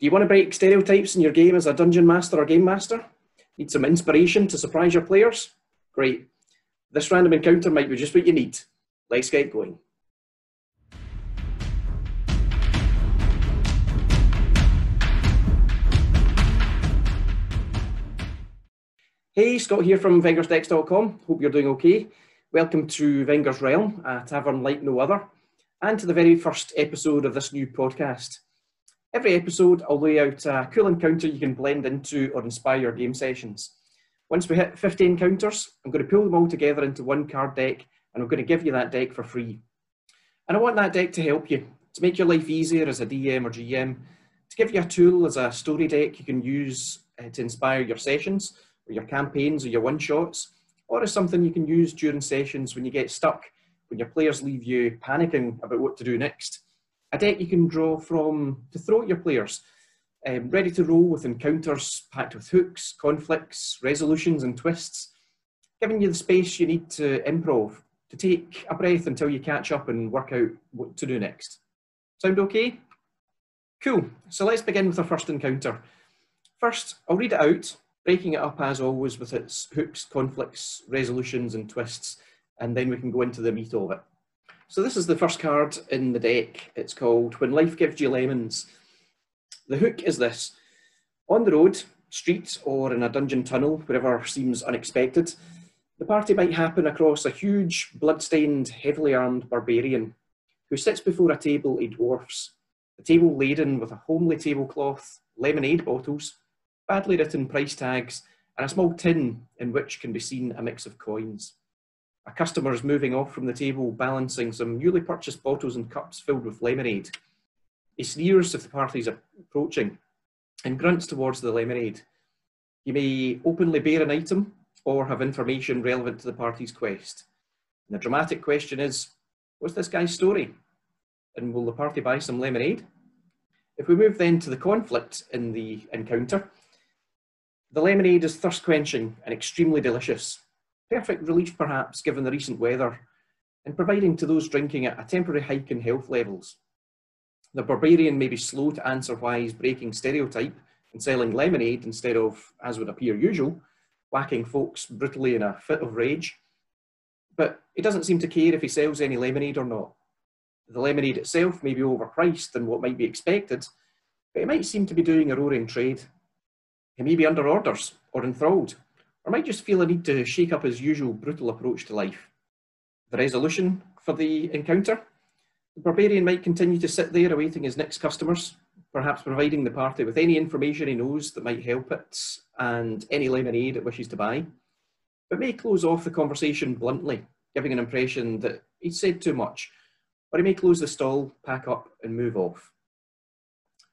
Do you want to break stereotypes in your game as a dungeon master or game master? Need some inspiration to surprise your players? Great. This random encounter might be just what you need. Let's get going. Hey, Scott here from VengersDecks.com. Hope you're doing okay. Welcome to Venger's Realm, a tavern like no other, and to the very first episode of this new podcast. Every episode, I'll lay out a cool encounter you can blend into or inspire your game sessions. Once we hit 15 encounters, I'm going to pull them all together into one card deck and I'm going to give you that deck for free. And I want that deck to help you, to make your life easier as a DM or GM, to give you a tool as a story deck you can use uh, to inspire your sessions, or your campaigns, or your one shots, or as something you can use during sessions when you get stuck, when your players leave you panicking about what to do next a deck you can draw from to throw at your players, um, ready to roll with encounters packed with hooks, conflicts, resolutions, and twists, giving you the space you need to improv, to take a breath until you catch up and work out what to do next. Sound okay? Cool. So let's begin with our first encounter. First, I'll read it out, breaking it up as always with its hooks, conflicts, resolutions, and twists, and then we can go into the meat of it. So this is the first card in the deck. It's called When Life Gives You Lemons. The hook is this. On the road, street, or in a dungeon tunnel, wherever seems unexpected, the party might happen across a huge, blood-stained, heavily armed barbarian who sits before a table of dwarfs, the table laden with a homely tablecloth, lemonade bottles, badly written price tags, and a small tin in which can be seen a mix of coins. A customer is moving off from the table, balancing some newly purchased bottles and cups filled with lemonade. He sneers if the party is approaching and grunts towards the lemonade. You may openly bear an item or have information relevant to the party's quest. And the dramatic question is, what's this guy's story? And will the party buy some lemonade? If we move then to the conflict in the encounter, the lemonade is thirst quenching and extremely delicious. Perfect relief, perhaps, given the recent weather, and providing to those drinking it a temporary hike in health levels. The barbarian may be slow to answer why he's breaking stereotype and selling lemonade instead of, as would appear usual, whacking folks brutally in a fit of rage. But he doesn't seem to care if he sells any lemonade or not. The lemonade itself may be overpriced than what might be expected, but he might seem to be doing a roaring trade. He may be under orders or enthralled, or might just feel a need to shake up his usual brutal approach to life. The resolution for the encounter? The barbarian might continue to sit there awaiting his next customers, perhaps providing the party with any information he knows that might help it and any lemonade it wishes to buy, but may close off the conversation bluntly, giving an impression that he's said too much, or he may close the stall, pack up, and move off.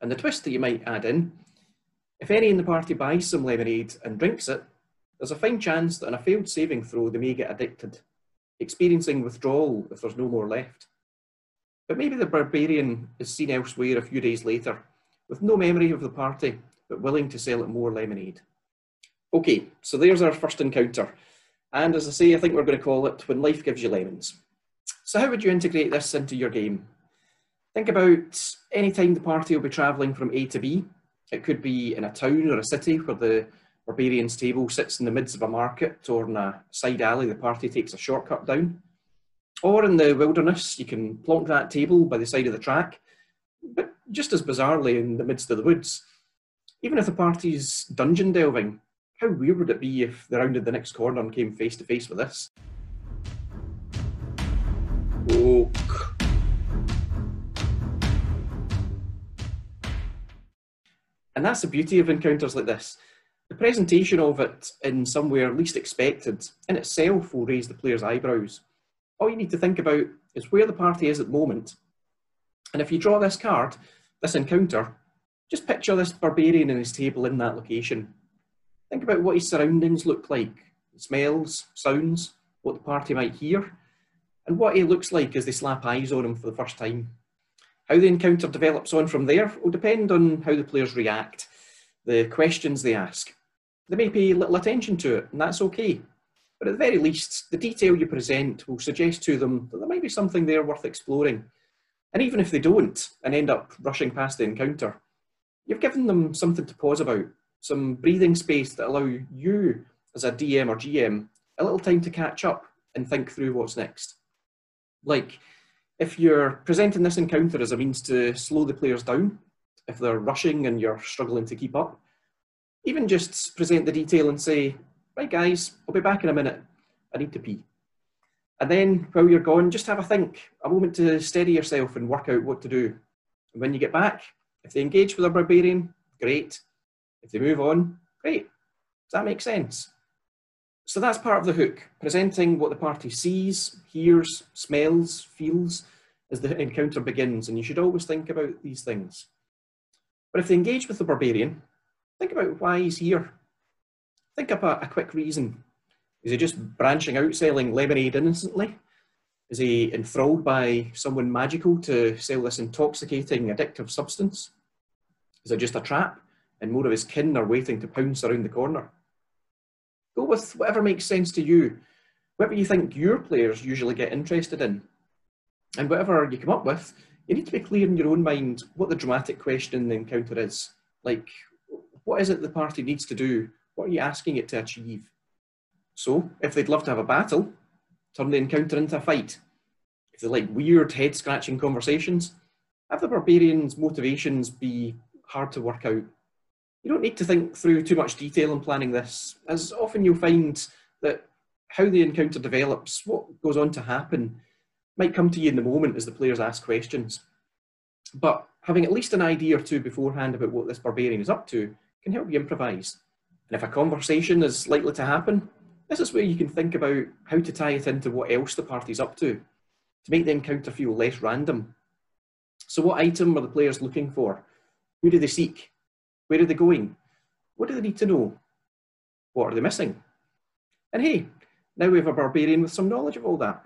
And the twist that you might add in if any in the party buys some lemonade and drinks it, there's a fine chance that in a failed saving throw they may get addicted, experiencing withdrawal if there's no more left. But maybe the barbarian is seen elsewhere a few days later, with no memory of the party, but willing to sell it more lemonade. Okay, so there's our first encounter. And as I say, I think we're going to call it When Life Gives You Lemons. So, how would you integrate this into your game? Think about any time the party will be travelling from A to B. It could be in a town or a city where the Barbarian's table sits in the midst of a market or in a side alley the party takes a shortcut down. Or in the wilderness, you can plonk that table by the side of the track, but just as bizarrely in the midst of the woods. Even if the party's dungeon delving, how weird would it be if they rounded the next corner and came face to face with this? Oak. And that's the beauty of encounters like this. The presentation of it in somewhere least expected in itself will raise the player's eyebrows. All you need to think about is where the party is at the moment. And if you draw this card, this encounter, just picture this barbarian and his table in that location. Think about what his surroundings look like, smells, sounds, what the party might hear, and what he looks like as they slap eyes on him for the first time. How the encounter develops on from there will depend on how the players react, the questions they ask, they may pay little attention to it, and that's okay. But at the very least, the detail you present will suggest to them that there might be something there worth exploring. And even if they don't and end up rushing past the encounter, you've given them something to pause about, some breathing space that allow you as a DM or GM a little time to catch up and think through what's next. Like, if you're presenting this encounter as a means to slow the players down, if they're rushing and you're struggling to keep up, even just present the detail and say, right guys, I'll be back in a minute. I need to pee. And then while you're gone, just have a think, a moment to steady yourself and work out what to do. And when you get back, if they engage with a barbarian, great. If they move on, great. Does that make sense? So that's part of the hook, presenting what the party sees, hears, smells, feels as the encounter begins. And you should always think about these things. But if they engage with the barbarian, think about why he's here. Think up a, a quick reason. Is he just branching out selling lemonade innocently? Is he enthralled by someone magical to sell this intoxicating, addictive substance? Is it just a trap and more of his kin are waiting to pounce around the corner? Go with whatever makes sense to you, whatever you think your players usually get interested in. And whatever you come up with, you need to be clear in your own mind what the dramatic question in the encounter is. Like, what is it the party needs to do? What are you asking it to achieve? So, if they'd love to have a battle, turn the encounter into a fight. If they like weird, head scratching conversations, have the barbarians' motivations be hard to work out you don't need to think through too much detail in planning this, as often you'll find that how the encounter develops, what goes on to happen, might come to you in the moment as the players ask questions. But having at least an idea or two beforehand about what this barbarian is up to can help you improvise. And if a conversation is likely to happen, this is where you can think about how to tie it into what else the party's up to, to make the encounter feel less random. So what item are the players looking for? Who do they seek? Where are they going? What do they need to know? What are they missing? And hey, now we have a barbarian with some knowledge of all that.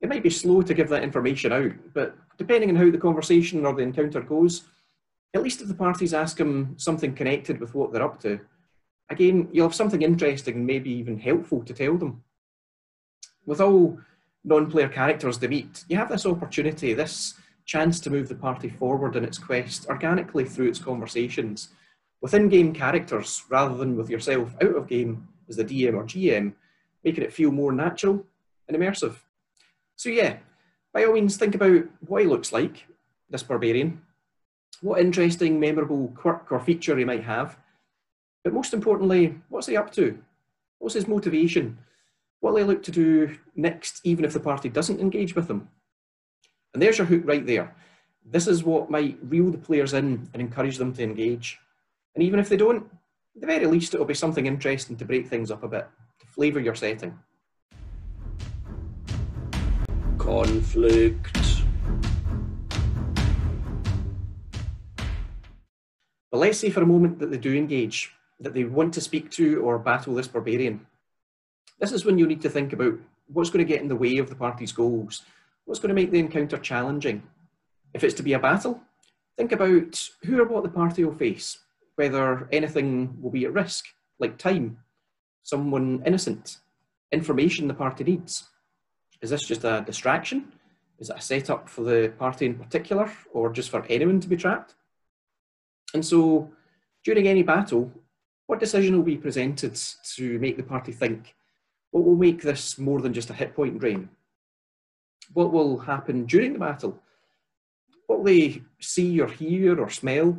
It might be slow to give that information out, but depending on how the conversation or the encounter goes, at least if the parties ask him something connected with what they're up to, again, you'll have something interesting and maybe even helpful to tell them. With all non-player characters they meet, you have this opportunity, this chance to move the party forward in its quest organically through its conversations with in-game characters rather than with yourself out of game as the DM or GM, making it feel more natural and immersive. So yeah, by all means think about what he looks like, this barbarian, what interesting, memorable quirk or feature he might have, but most importantly, what's he up to? What's his motivation? What will he look to do next, even if the party doesn't engage with him? And there's your hook right there. This is what might reel the players in and encourage them to engage. And even if they don't, at the very least, it'll be something interesting to break things up a bit, to flavour your setting. Conflict. But let's say for a moment that they do engage, that they want to speak to or battle this barbarian. This is when you need to think about what's going to get in the way of the party's goals What's going to make the encounter challenging? If it's to be a battle, think about who or what the party will face, whether anything will be at risk, like time, someone innocent, information the party needs. Is this just a distraction? Is it a setup for the party in particular, or just for anyone to be trapped? And so, during any battle, what decision will be presented to make the party think? What will make this more than just a hit point drain? what will happen during the battle? What will they see or hear or smell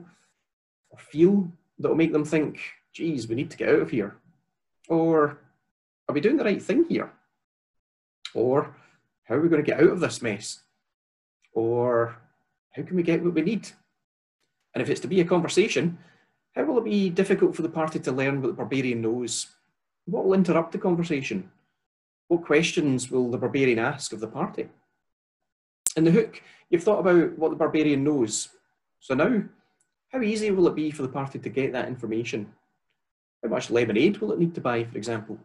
or feel that will make them think, geez, we need to get out of here? Or are we doing the right thing here? Or how are we going to get out of this mess? Or how can we get what we need? And if it's to be a conversation, how will it be difficult for the party to learn what the barbarian knows? What will interrupt the conversation? What questions will the barbarian ask of the party? In the hook, you've thought about what the barbarian knows. So now, how easy will it be for the party to get that information? How much lemonade will it need to buy, for example?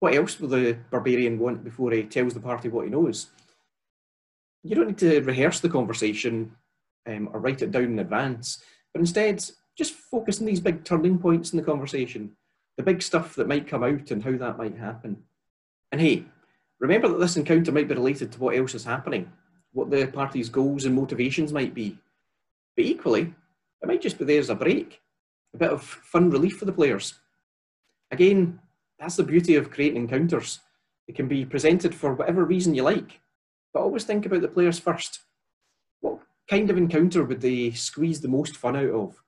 What else will the barbarian want before he tells the party what he knows? You don't need to rehearse the conversation um, or write it down in advance, but instead, just focus on these big turning points in the conversation, the big stuff that might come out and how that might happen. And hey, remember that this encounter might be related to what else is happening what the party's goals and motivations might be. But equally, It might just be there as a break, a bit of fun relief for the players. Again, that's the beauty of creating encounters. It can be presented for whatever reason you like, but always think about the players first. Kind of encounter would they squeeze the most fun out of?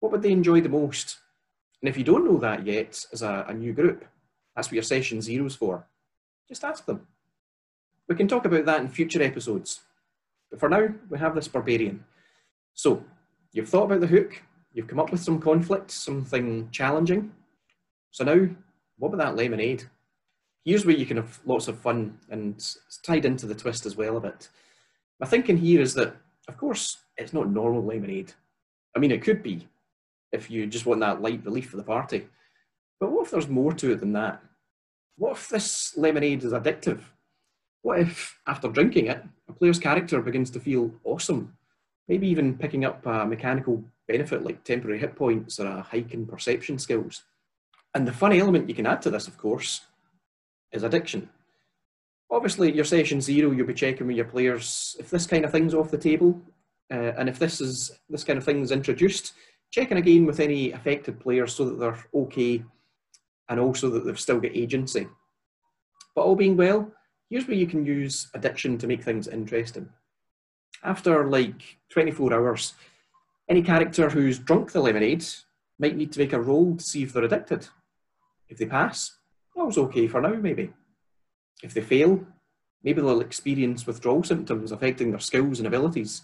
What would they enjoy the most? And if you don't know that yet as a, a new group, that's what your session zero's for. Just ask them. We can talk about that in future episodes. But for now, we have this barbarian. So, you've thought about the hook, you've come up with some conflict, something challenging. So now, what about that lemonade? Here's where you can have lots of fun and it's tied into the twist as well a bit. My thinking here is that, of course, it's not normal lemonade. I mean, it could be if you just want that light relief for the party. But what if there's more to it than that? What if this lemonade is addictive? What if, after drinking it, a player's character begins to feel awesome? Maybe even picking up a mechanical benefit like temporary hit points or a hike in perception skills. And the fun element you can add to this, of course, is addiction. Obviously, your session zero, you'll be checking with your players if this kind of thing's off the table, uh, and if this is this kind of thing is introduced, checking again with any affected players so that they're okay, and also that they've still got agency. But all being well, here's where you can use addiction to make things interesting. After like 24 hours, any character who's drunk the lemonade might need to make a roll to see if they're addicted. If they pass, that was okay for now, maybe. If they fail, maybe they'll experience withdrawal symptoms affecting their skills and abilities.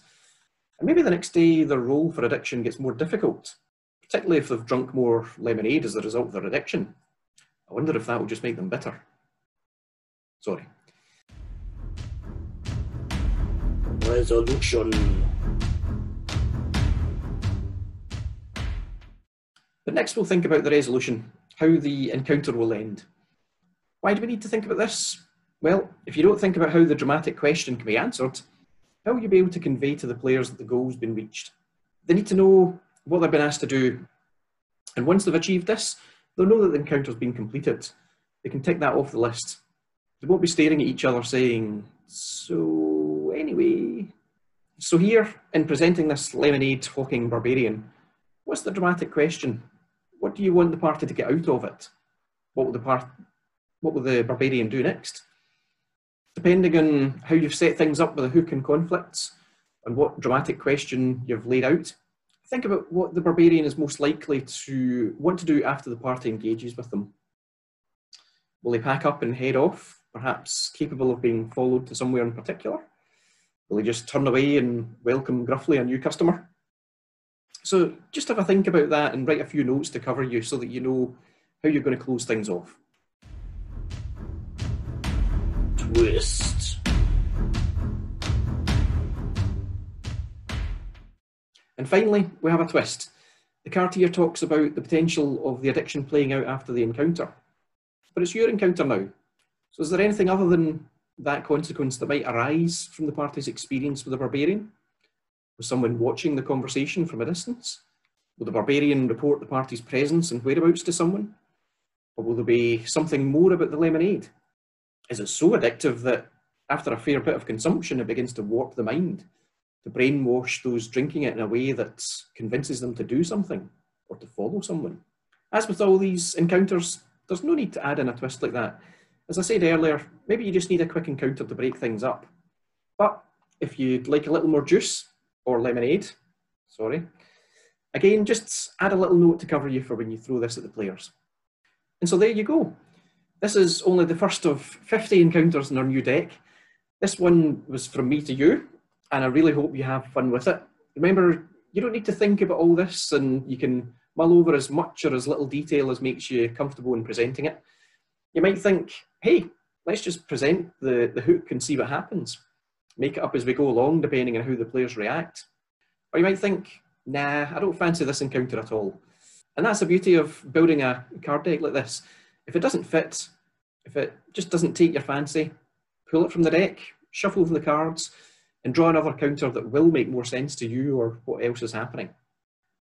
And maybe the next day their role for addiction gets more difficult, particularly if they've drunk more lemonade as a result of their addiction. I wonder if that will just make them bitter. Sorry. Resolution. But next we'll think about the resolution how the encounter will end. Why do we need to think about this? Well, if you don't think about how the dramatic question can be answered, how will you be able to convey to the players that the goal's been reached? They need to know what they've been asked to do. And once they've achieved this, they'll know that the encounter's been completed. They can tick that off the list. They won't be staring at each other saying, so anyway. So here, in presenting this lemonade hawking barbarian, what's the dramatic question? what do you want the party to get out of it? What will the part, what will the barbarian do next? Depending on how you've set things up with the hook and conflicts, and what dramatic question you've laid out, think about what the barbarian is most likely to want to do after the party engages with them. Will they pack up and head off, perhaps capable of being followed to somewhere in particular? Will they just turn away and welcome gruffly a new customer? So just have a think about that and write a few notes to cover you so that you know how you're going to close things off. Twist. And finally, we have a twist. The Cartier talks about the potential of the addiction playing out after the encounter. But it's your encounter now. So is there anything other than that consequence that might arise from the party's experience with the barbarian? Was someone watching the conversation from a distance? Will the barbarian report the party's presence and whereabouts to someone? Or will there be something more about the lemonade? Is it so addictive that after a fair bit of consumption, it begins to warp the mind, to brainwash those drinking it in a way that convinces them to do something or to follow someone? As with all these encounters, there's no need to add in a twist like that. As I said earlier, maybe you just need a quick encounter to break things up. But if you'd like a little more juice, or lemonade, sorry. Again, just add a little note to cover you for when you throw this at the players. And so there you go. This is only the first of 50 encounters in our new deck. This one was from me to you, and I really hope you have fun with it. Remember, you don't need to think about all this, and you can mull over as much or as little detail as makes you comfortable in presenting it. You might think, hey, let's just present the, the hook and see what happens make it up as we go along, depending on how the players react. Or you might think, nah, I don't fancy this encounter at all. And that's the beauty of building a card deck like this. If it doesn't fit, if it just doesn't take your fancy, pull it from the deck, shuffle the cards, and draw another counter that will make more sense to you or what else is happening.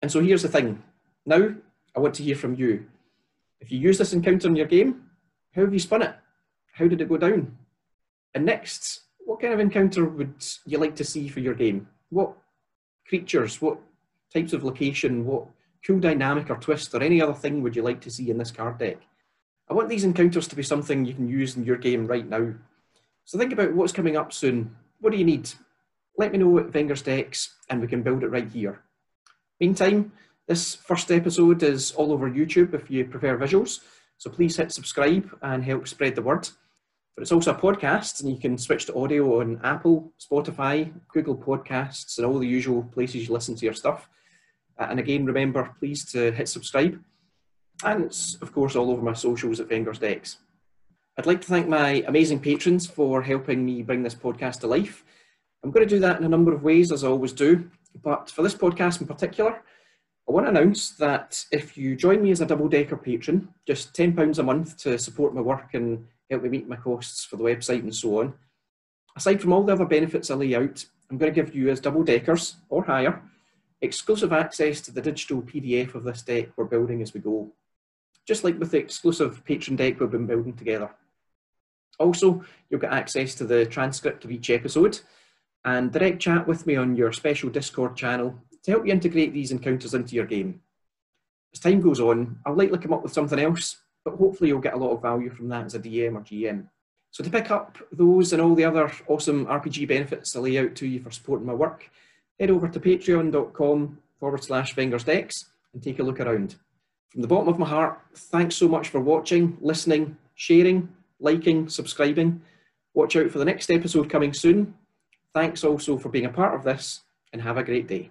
And so here's the thing. Now, I want to hear from you. If you use this encounter in your game, how have you spun it? How did it go down? And next, what kind of encounter would you like to see for your game? What creatures, what types of location, what cool dynamic or twist or any other thing would you like to see in this card deck? I want these encounters to be something you can use in your game right now. So think about what's coming up soon. What do you need? Let me know at Venger's Decks and we can build it right here. Meantime, this first episode is all over YouTube if you prefer visuals. So please hit subscribe and help spread the word. But it's also a podcast and you can switch to audio on Apple, Spotify, Google Podcasts, and all the usual places you listen to your stuff. Uh, and again, remember, please to hit subscribe. And it's, of course, all over my socials at Venger's Decks. I'd like to thank my amazing patrons for helping me bring this podcast to life. I'm going to do that in a number of ways, as I always do. But for this podcast in particular, I want to announce that if you join me as a double decker patron, just £10 a month to support my work and help me meet my costs for the website and so on, aside from all the other benefits I lay out, I'm going to give you as double deckers or higher exclusive access to the digital PDF of this deck we're building as we go, just like with the exclusive patron deck we've been building together. Also, you'll get access to the transcript of each episode and direct chat with me on your special Discord channel to help you integrate these encounters into your game. As time goes on, I'll likely come up with something else, but hopefully you'll get a lot of value from that as a DM or GM. So to pick up those and all the other awesome RPG benefits I lay out to you for supporting my work, head over to patreon.com forward slash Venger's Decks and take a look around. From the bottom of my heart, thanks so much for watching, listening, sharing, liking, subscribing. Watch out for the next episode coming soon. Thanks also for being a part of this and have a great day.